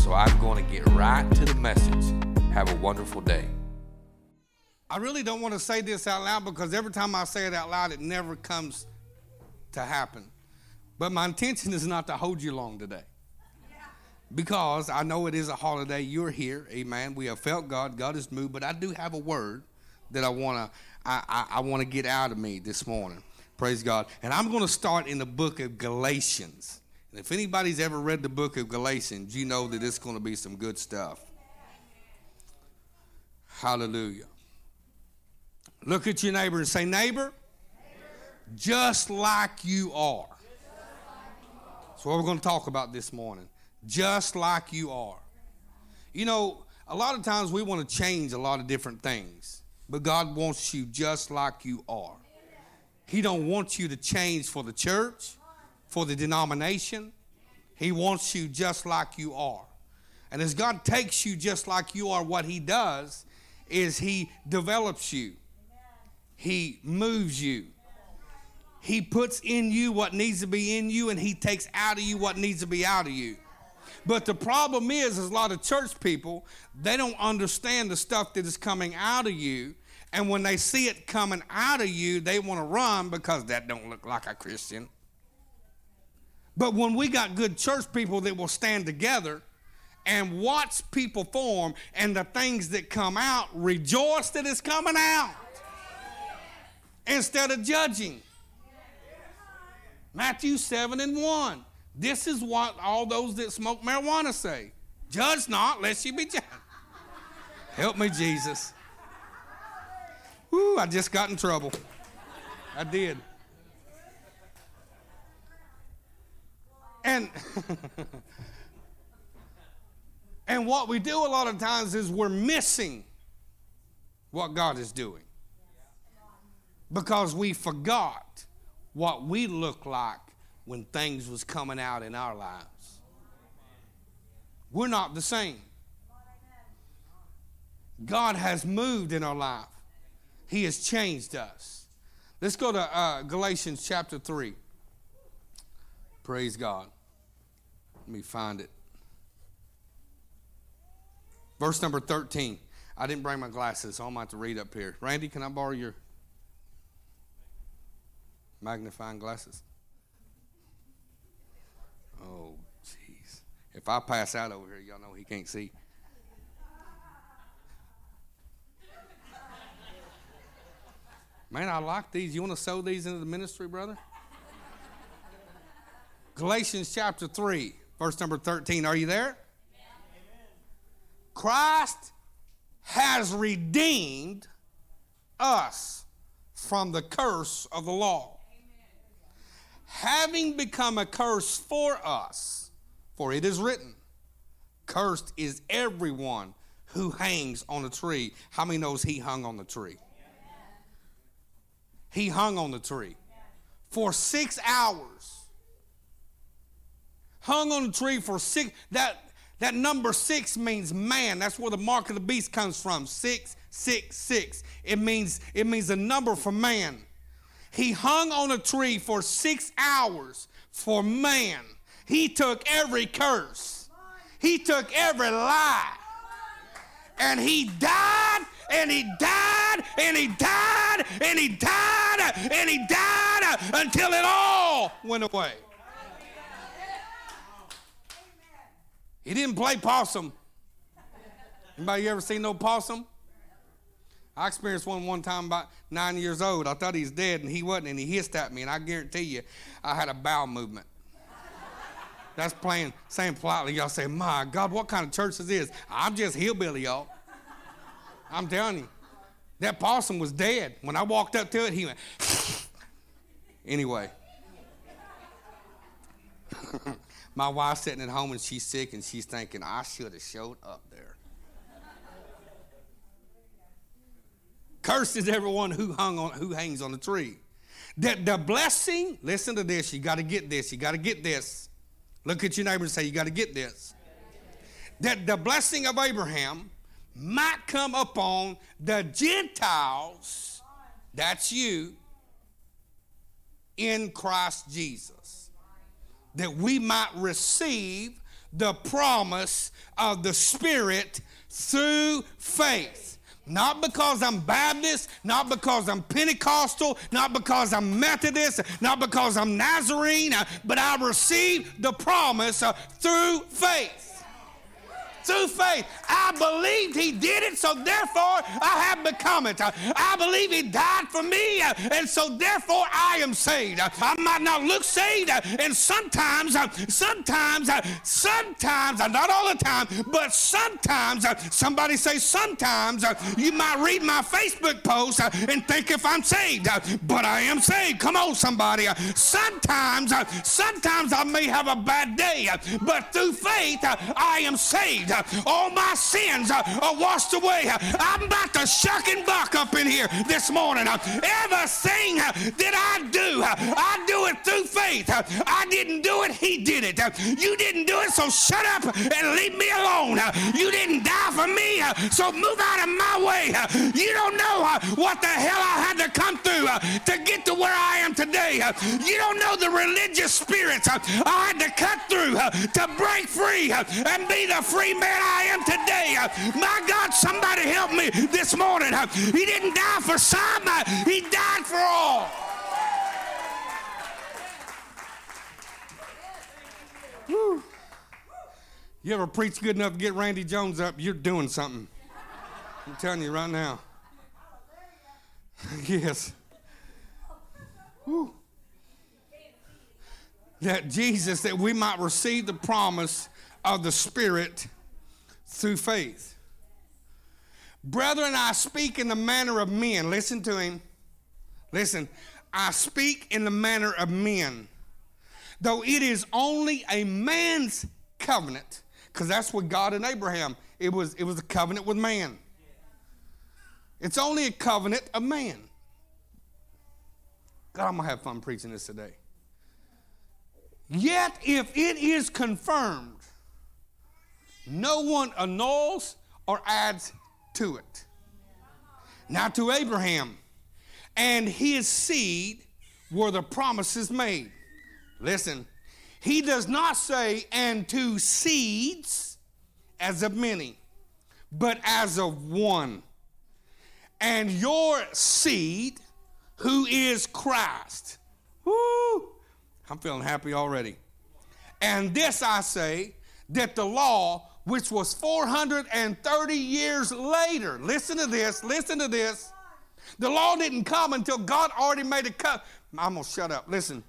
so I'm going to get right to the message. Have a wonderful day. I really don't want to say this out loud because every time I say it out loud, it never comes to happen. But my intention is not to hold you long today. Because I know it is a holiday. You're here. Amen. We have felt God. God has moved. But I do have a word that I want to I, I, I want to get out of me this morning. Praise God. And I'm going to start in the book of Galatians. If anybody's ever read the book of Galatians, you know that it's going to be some good stuff. Hallelujah. Look at your neighbor and say, Neighbor, just like you are. That's what we're going to talk about this morning. Just like you are. You know, a lot of times we want to change a lot of different things, but God wants you just like you are. He don't want you to change for the church, for the denomination. He wants you just like you are. And as God takes you just like you are, what he does is he develops you. He moves you. He puts in you what needs to be in you, and He takes out of you what needs to be out of you. But the problem is, is a lot of church people, they don't understand the stuff that is coming out of you. And when they see it coming out of you, they want to run because that don't look like a Christian. But when we got good church people that will stand together and watch people form and the things that come out, rejoice that it's coming out instead of judging. Matthew 7 and 1. This is what all those that smoke marijuana say Judge not, lest you be judged. Help me, Jesus. Woo, I just got in trouble. I did. And and what we do a lot of times is we're missing what God is doing because we forgot what we looked like when things was coming out in our lives. We're not the same. God has moved in our life. He has changed us. Let's go to uh, Galatians chapter 3. Praise God. Let me find it. Verse number 13. I didn't bring my glasses, so I'm about to read up here. Randy, can I borrow your magnifying glasses? Oh, jeez. If I pass out over here, y'all know he can't see. Man, I like these. You want to sow these into the ministry, brother? Galatians chapter 3, verse number 13. Are you there? Amen. Christ has redeemed us from the curse of the law having become a curse for us. For it is written, Cursed is everyone who hangs on a tree. How many knows he hung on the tree? He hung on the tree for six hours. Hung on the tree for six. That that number six means man. That's where the mark of the beast comes from. Six, six, six. It means it means a number for man. He hung on a tree for six hours for man. He took every curse, he took every lie, and he died, and he died, and he died, and he died, and he died until it all went away. He didn't play possum. Anybody ever seen no possum? I experienced one one time about nine years old. I thought he was dead, and he wasn't, and he hissed at me, and I guarantee you, I had a bowel movement. That's playing, saying politely. Y'all say, My God, what kind of church is this? I'm just hillbilly, y'all. I'm telling you. That possum was dead. When I walked up to it, he went, anyway. My wife's sitting at home and she's sick and she's thinking, I should have showed up there. Cursed is everyone who hung on who hangs on the tree. That the blessing, listen to this, you got to get this, you got to get this. Look at your neighbor and say, You got to get this. That the blessing of Abraham might come upon the Gentiles, that's you, in Christ Jesus. That we might receive the promise of the Spirit through faith. Not because I'm Baptist, not because I'm Pentecostal, not because I'm Methodist, not because I'm Nazarene, but I receive the promise uh, through faith through faith. I believed he did it, so therefore I have become it. I believe he died for me, and so therefore I am saved. I might not look saved, and sometimes, sometimes, sometimes, not all the time, but sometimes, somebody say sometimes, you might read my Facebook post and think if I'm saved, but I am saved. Come on, somebody. Sometimes, sometimes I may have a bad day, but through faith I am saved. All my sins are washed away. I'm about to shuck and buck up in here this morning. Everything that I do, I do it through faith. I didn't do it, He did it. You didn't do it, so shut up and leave me alone. You didn't die for me, so move out of my way. You don't know what the hell I had to come through to get to where I am today. You don't know the religious spirits I had to cut through to break free and be the free man man I am today. My God, somebody help me this morning. He didn't die for some, He died for all. Whew. You ever preach good enough to get Randy Jones up? You're doing something. I'm telling you right now. yes. Whew. That Jesus, that we might receive the promise of the Spirit through faith. Brethren, I speak in the manner of men. Listen to him. Listen, I speak in the manner of men. Though it is only a man's covenant, because that's what God and Abraham, it was, it was a covenant with man. It's only a covenant of man. God, I'm going to have fun preaching this today. Yet, if it is confirmed, no one annuls or adds to it. Now to Abraham and his seed were the promises made. Listen, he does not say, and to seeds as of many, but as of one. And your seed, who is Christ. Woo! I'm feeling happy already. And this I say that the law which was 430 years later. Listen to this, listen to this. The law didn't come until God already made a cut. I'm going to shut up. Listen.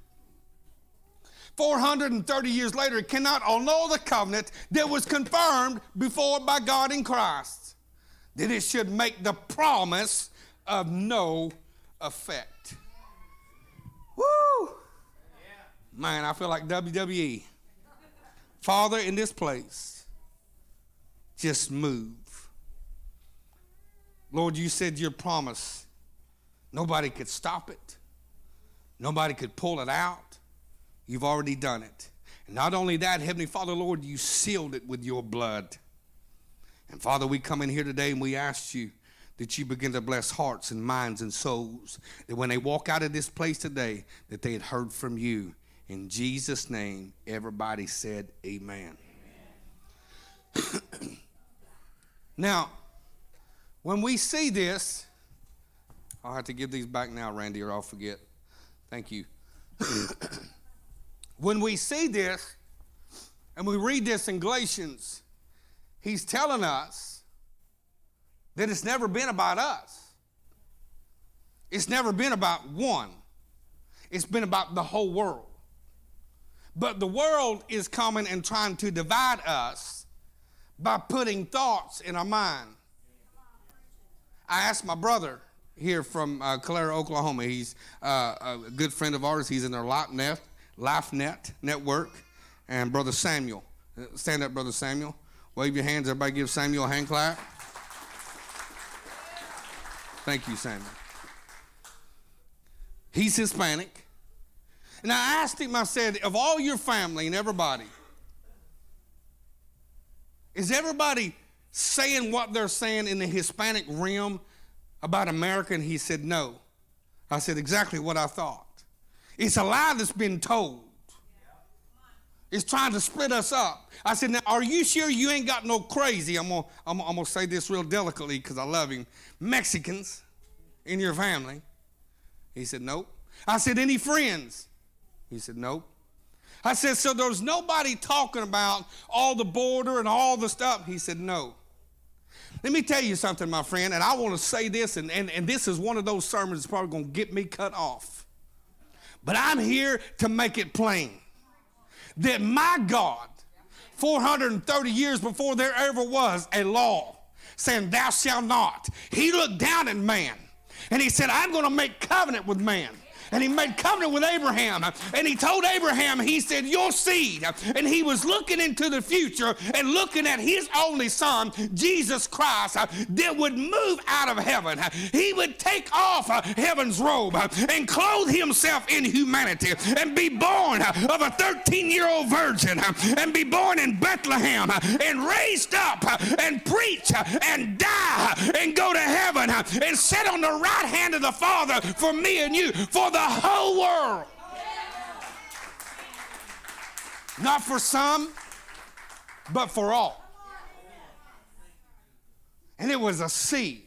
430 years later, it cannot annul the covenant that was confirmed before by God in Christ, that it should make the promise of no effect. Woo! Man, I feel like WWE. Father, in this place, just move. Lord, you said your promise. Nobody could stop it, nobody could pull it out. You've already done it. And not only that, Heavenly Father, Lord, you sealed it with your blood. And Father, we come in here today and we ask you that you begin to bless hearts and minds and souls. That when they walk out of this place today, that they had heard from you. In Jesus' name, everybody said, Amen. amen. Now, when we see this, I'll have to give these back now, Randy, or I'll forget. Thank you. when we see this, and we read this in Galatians, he's telling us that it's never been about us. It's never been about one. It's been about the whole world. But the world is coming and trying to divide us by putting thoughts in our mind. I asked my brother here from uh, Calera, Oklahoma. He's uh, a good friend of ours. He's in our LifeNet, LifeNet network. and Brother Samuel. Stand up, Brother Samuel. Wave your hands. Everybody give Samuel a hand clap. Thank you, Samuel. He's Hispanic. And I asked him, I said, of all your family and everybody, is everybody saying what they're saying in the Hispanic realm about America? And he said, no. I said, exactly what I thought. It's a lie that's been told. It's trying to split us up. I said, now, are you sure you ain't got no crazy? I'm going to I'm, I'm gonna say this real delicately because I love him. Mexicans in your family? He said, nope. I said, any friends? He said, nope. I said, so there's nobody talking about all the border and all the stuff? He said, no. Let me tell you something, my friend, and I want to say this, and, and, and this is one of those sermons that's probably going to get me cut off. But I'm here to make it plain that my God, 430 years before there ever was a law saying, Thou shalt not, he looked down at man and he said, I'm going to make covenant with man and he made covenant with Abraham. And he told Abraham, he said, Your seed. And he was looking into the future and looking at his only son, Jesus Christ, that would move out of heaven. He would take off heaven's robe and clothe himself in humanity and be born of a 13 year old virgin and be born in Bethlehem and raised up and preach and die and go to heaven and sit on the right hand of the Father for me and you, for the the whole world. Not for some, but for all. And it was a seed.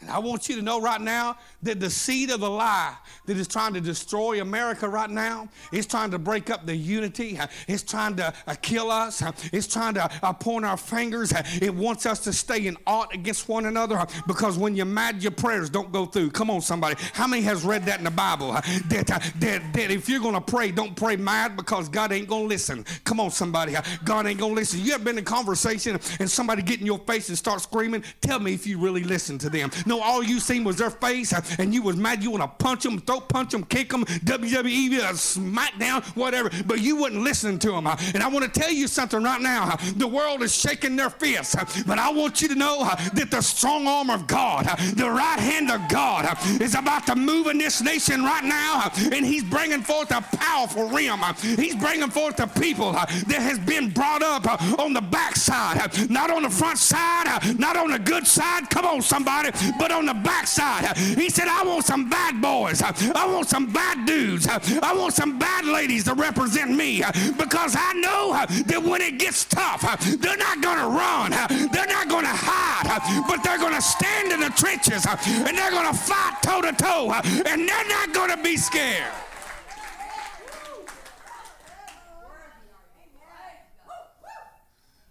And I want you to know right now that the seed of the lie that is trying to destroy America right now is trying to break up the unity. It's trying to uh, kill us. It's trying to uh, point our fingers. It wants us to stay in ought against one another because when you're mad, your prayers don't go through. Come on, somebody. How many has read that in the Bible? That, uh, that, that if you're going to pray, don't pray mad because God ain't going to listen. Come on, somebody. God ain't going to listen. You ever been in conversation and somebody get in your face and start screaming? Tell me if you really listen to them. No, all you seen was their face and you was mad. You want to punch them, throat punch them, kick them, WWE, uh, SmackDown, whatever. But you wouldn't listen to them. And I want to tell you something right now. The world is shaking their fists. But I want you to know that the strong arm of God, the right hand of God, is about to move in this nation right now. And He's bringing forth a powerful realm. He's bringing forth the people that has been brought up on the backside, not on the front side, not on the good side. Come on, somebody, but on the backside. He said, I want some bad boys. I want some bad dudes. I want some bad ladies to represent me because I know that when it gets tough, they're not going to run. They're not going to hide, but they're going to stand in the trenches and they're going to fight toe to toe and they're not going to be scared.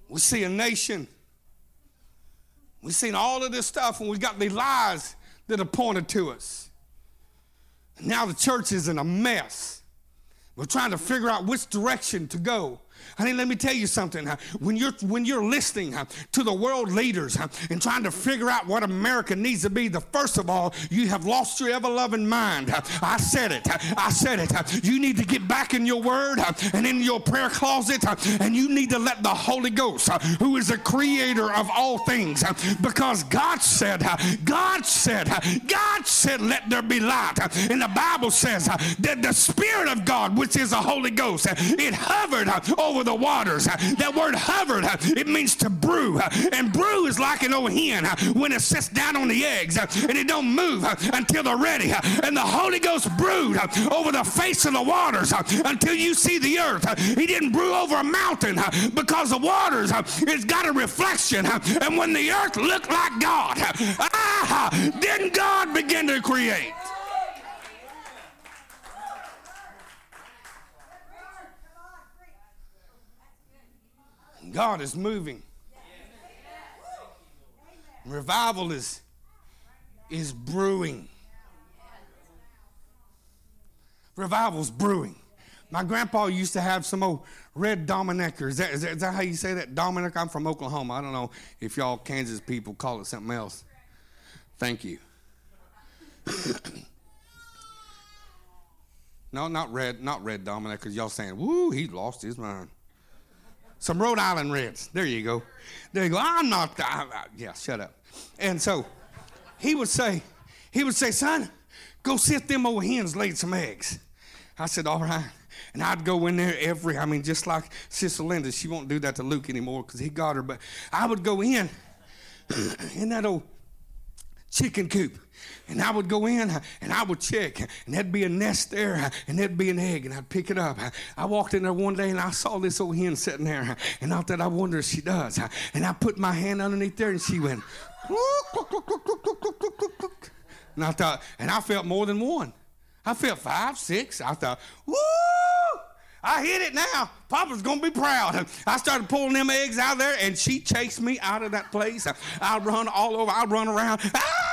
We see a nation. We've seen all of this stuff, and we got these lies that are pointed to us. Now the church is in a mess. We're trying to figure out which direction to go. Honey, let me tell you something. When you're when you're listening to the world leaders and trying to figure out what America needs to be, the first of all, you have lost your ever-loving mind. I said it. I said it. You need to get back in your word and in your prayer closet, and you need to let the Holy Ghost, who is the creator of all things, because God said, God said, God said, let there be light. And the Bible says that the Spirit of God, which is the Holy Ghost, it hovered over the waters. That word hovered, it means to brew. And brew is like an old hen when it sits down on the eggs and it don't move until they're ready. And the Holy Ghost brewed over the face of the waters until you see the earth. He didn't brew over a mountain because the waters, it's got a reflection. And when the earth looked like God, ah, then God began to create. God is moving. Revival is, is brewing. Revival's brewing. My grandpa used to have some old red Dominicker. Is that, is, that, is that how you say that? Dominic? I'm from Oklahoma. I don't know if y'all Kansas people call it something else. Thank you. No, not red, not red Dominic, because y'all saying, woo, he lost his mind. Some Rhode Island Reds. There you go. There you go. I'm not, I, I, yeah, shut up. And so he would say, he would say, son, go sit them old hens laid some eggs. I said, all right. And I'd go in there every, I mean, just like Sister Linda, she won't do that to Luke anymore because he got her, but I would go in, in that old chicken coop. And I would go in and I would check, and there'd be a nest there, and there'd be an egg, and I'd pick it up. I walked in there one day and I saw this old hen sitting there, and I thought, I wonder if she does. And I put my hand underneath there, and she went, and I thought, and I felt more than one. I felt five, six. I thought, woo! I hit it now. Papa's gonna be proud. I started pulling them eggs out of there, and she chased me out of that place. I run all over. I run around. Ah!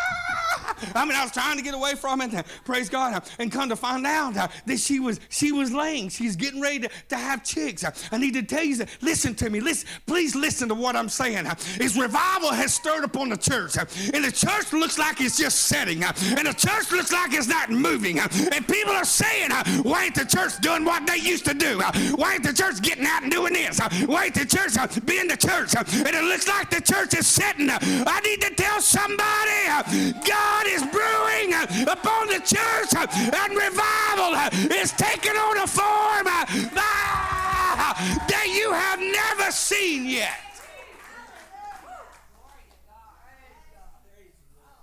I mean, I was trying to get away from it. Praise God. And come to find out that she was she was laying. She's getting ready to, to have chicks. I need to tell you that. Listen to me. Listen, please listen to what I'm saying. Is revival has stirred upon the church, and the church looks like it's just setting, and the church looks like it's not moving. And people are saying, "Why ain't the church doing what they used to do? Why ain't the church getting out and doing this? Why ain't the church being the church?" And it looks like the church is setting. I need to tell somebody, God is brewing upon the church, and revival is taking on a form that you have never seen yet.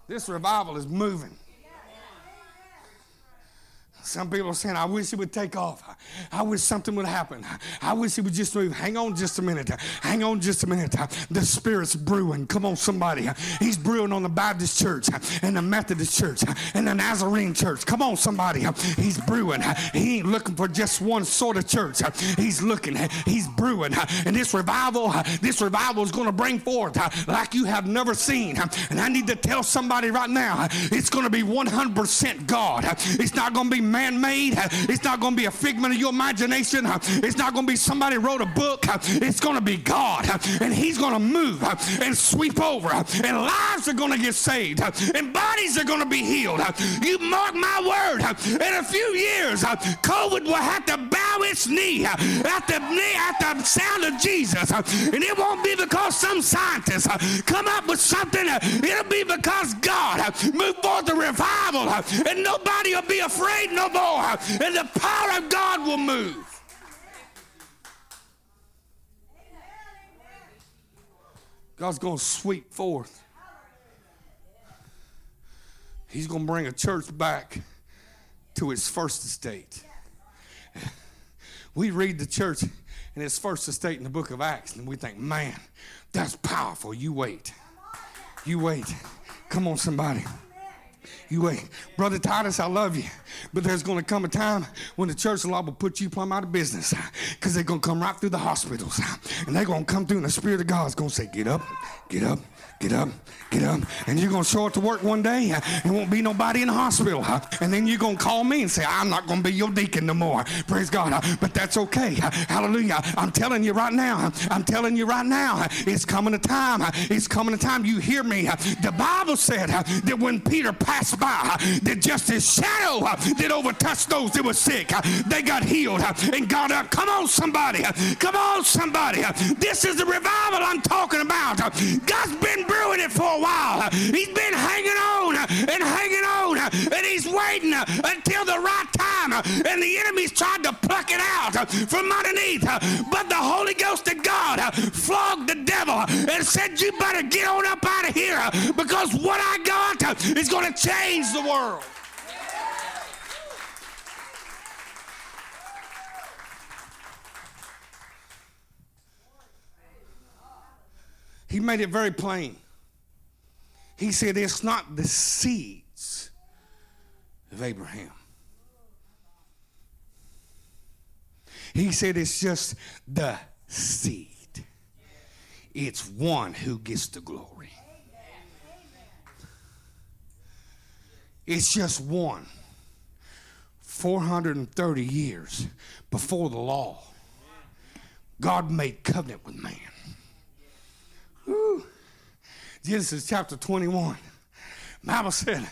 This revival is moving. Some people are saying, I wish it would take off. I wish something would happen. I wish it would just move. Hang on just a minute. Hang on just a minute. The Spirit's brewing. Come on, somebody. He's brewing on the Baptist church and the Methodist church and the Nazarene church. Come on, somebody. He's brewing. He ain't looking for just one sort of church. He's looking. He's brewing. And this revival, this revival is going to bring forth like you have never seen. And I need to tell somebody right now, it's going to be 100% God. It's not going to be man made. It's not going to be a figment of your imagination. It's not going to be somebody wrote a book. It's going to be God. And He's going to move and sweep over. And lives are going to get saved. And bodies are going to be healed. You mark my word. In a few years, COVID will have to bow its knee at the, knee, at the sound of Jesus. And it won't be because some scientists come up with something. It'll be because God moved forth the revival. And nobody will be afraid no more, and the power of God will move. God's going to sweep forth. He's going to bring a church back to its first estate. We read the church in its first estate in the book of Acts, and we think, man, that's powerful. You wait. You wait. Come on, somebody. You wait. Brother Titus, I love you. But there's going to come a time when the church law will put you plumb out of business because they're going to come right through the hospitals. And they're going to come through, and the Spirit of God is going to say, Get up, get up, get up, get up. And you're going to show up to work one day, and won't be nobody in the hospital. And then you're going to call me and say, I'm not going to be your deacon no more. Praise God. But that's okay. Hallelujah. I'm telling you right now, I'm telling you right now, it's coming a time. It's coming a time. You hear me. The Bible said that when Peter passed by, uh, that just his shadow uh, that overtouched those that were sick, uh, they got healed and got. Come on, somebody. Come on, somebody. This is the revival I'm talking about. God's been brewing it for a while. He's been hanging on and hanging on, and he's waiting until the right time. And the enemy's tried to pluck it out from underneath. But of God uh, flogged the devil and said, You better get on up out of here because what I got uh, is going to change the world. He made it very plain. He said, It's not the seeds of Abraham. He said, It's just the seed. It's one who gets the glory. It's just one. 430 years before the law, God made covenant with man. Genesis chapter 21. Bible said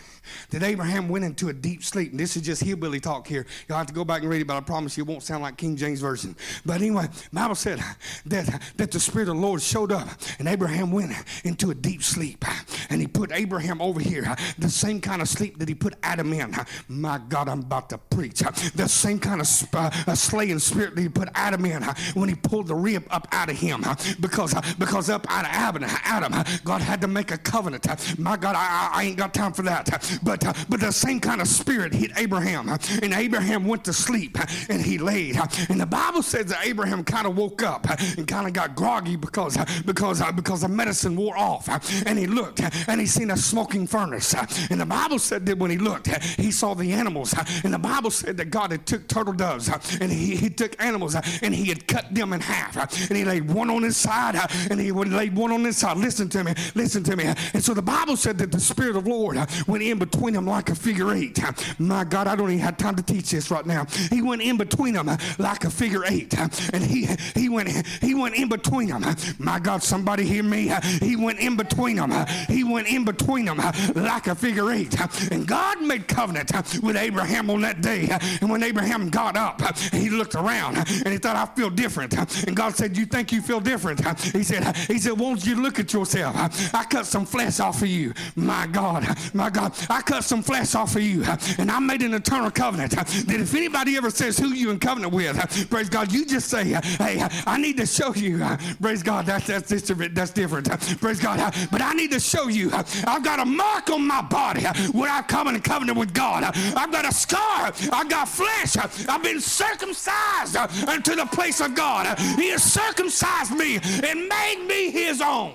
that Abraham went into a deep sleep. And this is just hillbilly talk here. You'll have to go back and read it, but I promise you it won't sound like King James Version. But anyway, Bible said that, that the Spirit of the Lord showed up and Abraham went into a deep sleep. And he put Abraham over here, the same kind of sleep that he put Adam in. My God, I'm about to preach. The same kind of uh, slaying spirit that he put Adam in uh, when he pulled the rib up out of him. Uh, because, uh, because up out of Adam, Adam God had to make a covenant. My God, I, I ain't got time for that. But, but the same kind of spirit hit Abraham. And Abraham went to sleep and he laid. And the Bible says that Abraham kind of woke up and kind of got groggy because, because, because the medicine wore off. And he looked and he seen a smoking furnace. And the Bible said that when he looked, he saw the animals. And the Bible said that God had took turtle doves and he, he took animals and he had cut them in half. And he laid one on his side and he would lay one on his side. Listen to me, listen to me. And so the Bible said that the Spirit of Lord went in between them like a figure eight. My God, I don't even have time to teach this right now. He went in between them like a figure eight. And he he went he went in between them. My God, somebody hear me. He went in between them. He went in between them like a figure eight. And God made covenant with Abraham on that day. And when Abraham got up, he looked around and he thought, I feel different. And God said, You think you feel different? He said, He said, Won't you look at yourself? I cut some flesh off of you. My God, my God, I cut some flesh off of you. And I made an eternal covenant that if anybody ever says who you in covenant with, praise God, you just say, Hey, I need to show you. Praise God, that's that's. That's different. Praise God. But I need to show you. I've got a mark on my body where I've come in covenant with God. I've got a scar. I've got flesh. I've been circumcised unto the place of God. He has circumcised me and made me his own.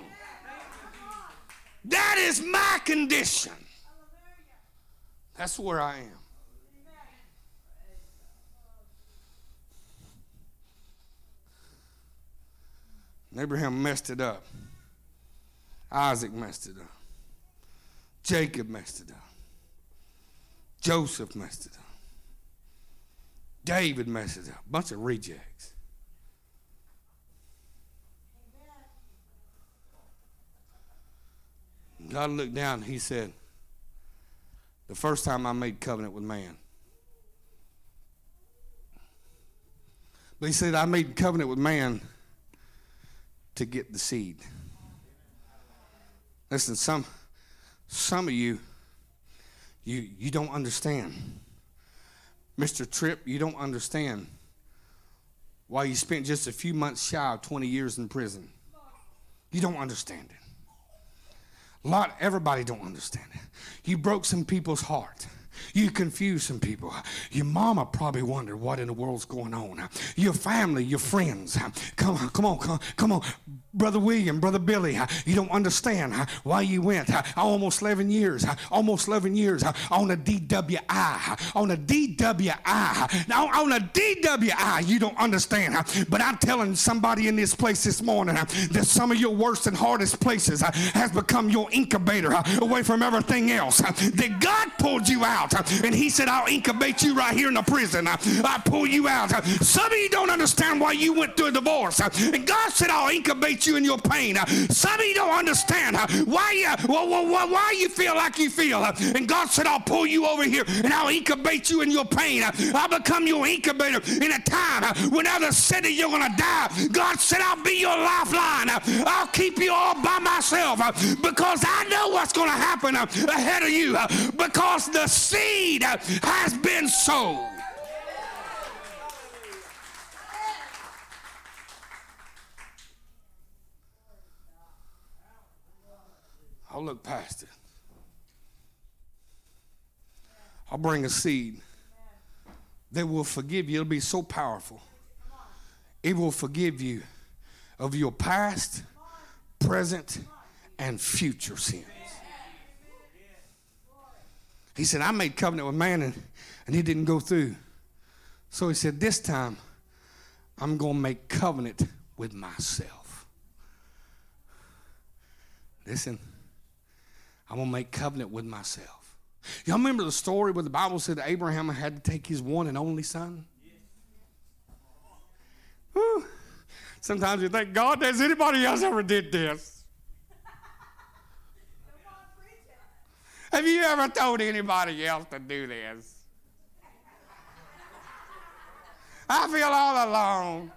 That is my condition. That's where I am. Abraham messed it up. Isaac messed it up. Jacob messed it up. Joseph messed it up. David messed it up. Bunch of rejects. God looked down he said, The first time I made covenant with man. But he said, I made covenant with man to get the seed. Listen, some some of you you you don't understand. Mr. Tripp, you don't understand why you spent just a few months shy of 20 years in prison. You don't understand it. A lot everybody don't understand it. You broke some people's heart. You confuse some people. Your mama probably wondered what in the world's going on. Your family, your friends. Come come on, come on, come on. Brother William, Brother Billy, you don't understand why you went almost 11 years, almost 11 years on a DWI, on a DWI. Now, on a DWI, you don't understand. But I'm telling somebody in this place this morning that some of your worst and hardest places has become your incubator away from everything else. That God pulled you out and He said, I'll incubate you right here in the prison. I pull you out. Some of you don't understand why you went through a divorce. And God said, I'll incubate you in your pain. Some of you don't understand why uh, you, why, you feel like you feel. And God said, I'll pull you over here and I'll incubate you in your pain. I'll become your incubator in a time when others said you're going to die. God said, I'll be your lifeline. I'll keep you all by myself because I know what's going to happen ahead of you because the seed has been sown. I'll look past it. I'll bring a seed that will forgive you. It'll be so powerful. It will forgive you of your past, present, and future sins. He said, I made covenant with man and, and he didn't go through. So he said, This time I'm going to make covenant with myself. Listen. I'm going to make covenant with myself. Y'all remember the story where the Bible said Abraham had to take his one and only son? Whew. Sometimes you think, God, has anybody else ever did this? Have you ever told anybody else to do this? I feel all alone.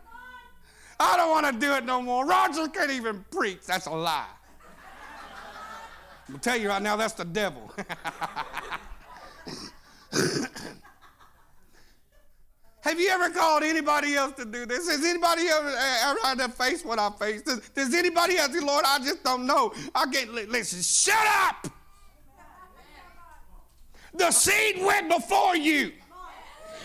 I don't want to do it no more. Roger can't even preach. That's a lie. I'll tell you right now, that's the devil. Have you ever called anybody else to do this? Has anybody ever, eh, ever had to face what I face? Does, does anybody else Lord, I just don't know. I can't, listen, shut up. The seed went before you.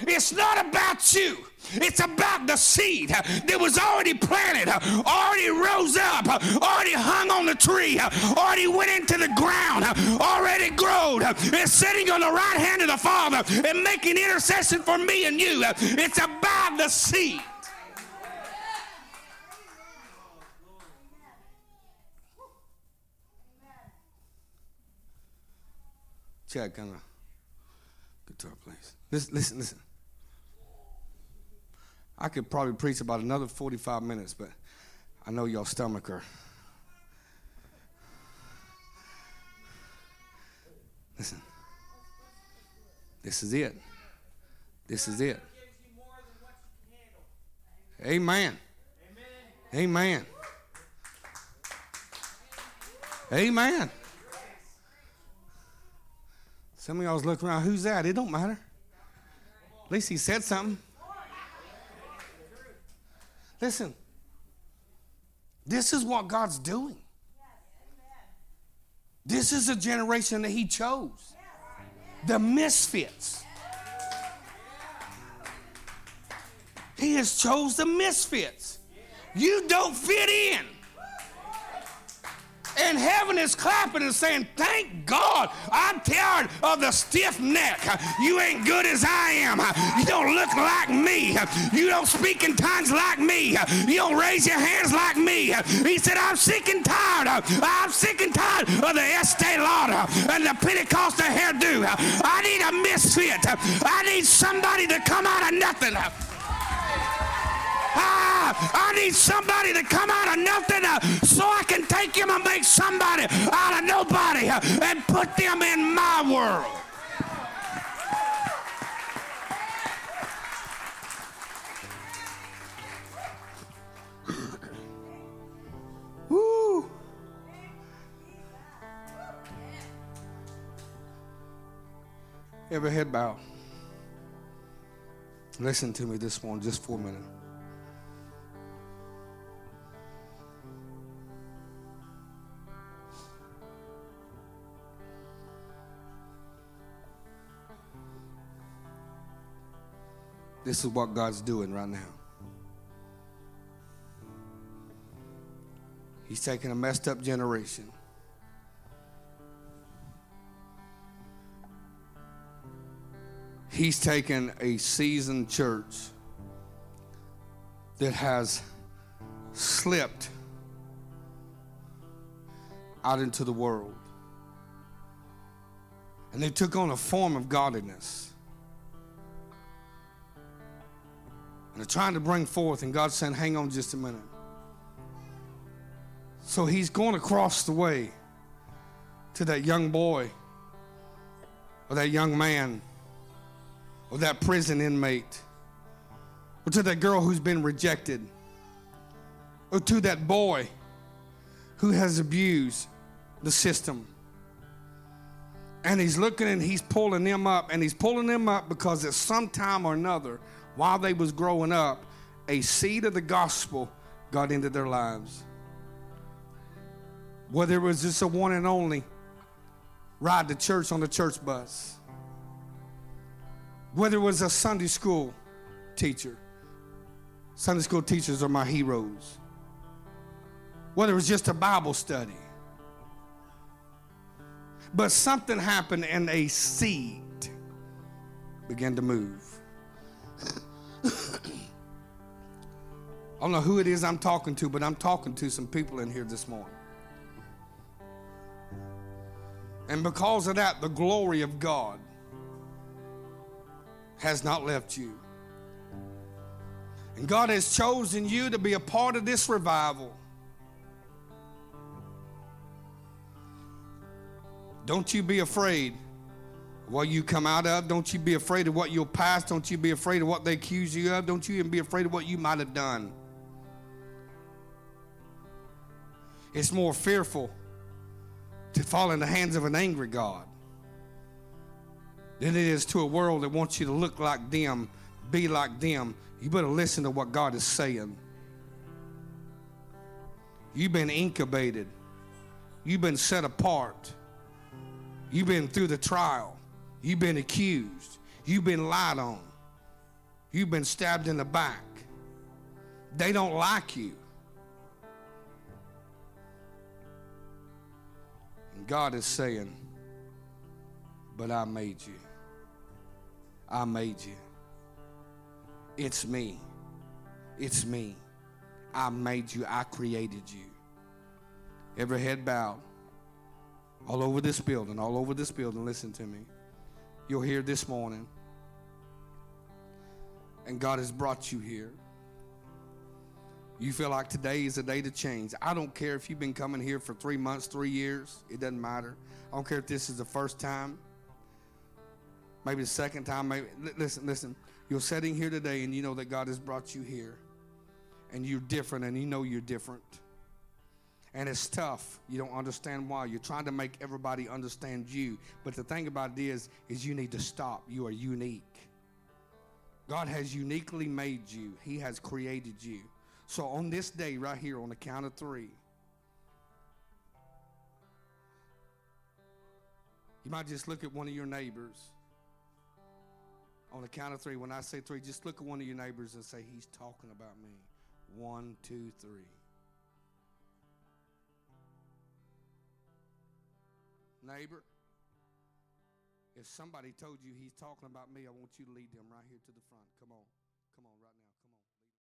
It's not about you. It's about the seed that was already planted, already rose up, already hung on the tree, already went into the ground, already grown, and sitting on the right hand of the Father and making intercession for me and you. It's about the seed. Chad, kind of guitar, please. Listen, listen, listen. I could probably preach about another 45 minutes, but I know your stomach are. Listen. This is it. This is it. Amen. Amen. Amen. Some of y'all's looking around, who's that? It don't matter. At least he said something. Listen, this is what God's doing. This is a generation that He chose the misfits. He has chose the misfits. You don't fit in. And heaven is clapping and saying, Thank God, I'm tired of the stiff neck. You ain't good as I am. You don't look like me. You don't speak in tongues like me. You don't raise your hands like me. He said, I'm sick and tired. I'm sick and tired of the Estee Lauder and the Pentecostal hairdo. I need a misfit. I need somebody to come out of nothing. Ah, I need somebody to come out of nothing uh, so I can take him and make somebody out of nobody uh, and put them in my world. Woo. Every head bow. Listen to me this morning, just for a minute. This is what God's doing right now. He's taking a messed up generation. He's taken a seasoned church that has slipped out into the world. And they took on a form of godliness. And they're trying to bring forth, and God's saying, hang on just a minute. So he's going across the way to that young boy or that young man or that prison inmate or to that girl who's been rejected or to that boy who has abused the system. And he's looking and he's pulling them up and he's pulling them up because at some time or another while they was growing up, a seed of the gospel got into their lives. Whether it was just a one and only ride to church on the church bus, whether it was a Sunday school teacher, Sunday school teachers are my heroes, whether it was just a Bible study, but something happened and a seed began to move. I don't know who it is I'm talking to, but I'm talking to some people in here this morning. And because of that, the glory of God has not left you. And God has chosen you to be a part of this revival. Don't you be afraid what you come out of. Don't you be afraid of what you'll pass. Don't you be afraid of what they accuse you of. Don't you even be afraid of what you might have done. It's more fearful to fall in the hands of an angry God than it is to a world that wants you to look like them, be like them. You better listen to what God is saying. You've been incubated. You've been set apart. You've been through the trial. You've been accused. You've been lied on. You've been stabbed in the back. They don't like you. And God is saying, But I made you. I made you. It's me. It's me. I made you. I created you. Every head bowed. All over this building, all over this building, listen to me. You're here this morning. And God has brought you here. You feel like today is a day to change. I don't care if you've been coming here for three months, three years. It doesn't matter. I don't care if this is the first time, maybe the second time. Maybe listen, listen. You're sitting here today, and you know that God has brought you here, and you're different, and you know you're different. And it's tough. You don't understand why. You're trying to make everybody understand you. But the thing about it is, is you need to stop. You are unique. God has uniquely made you. He has created you. So on this day, right here, on the count of three, you might just look at one of your neighbors. On the count of three, when I say three, just look at one of your neighbors and say, He's talking about me. One, two, three. Neighbor, if somebody told you he's talking about me, I want you to lead them right here to the front. Come on.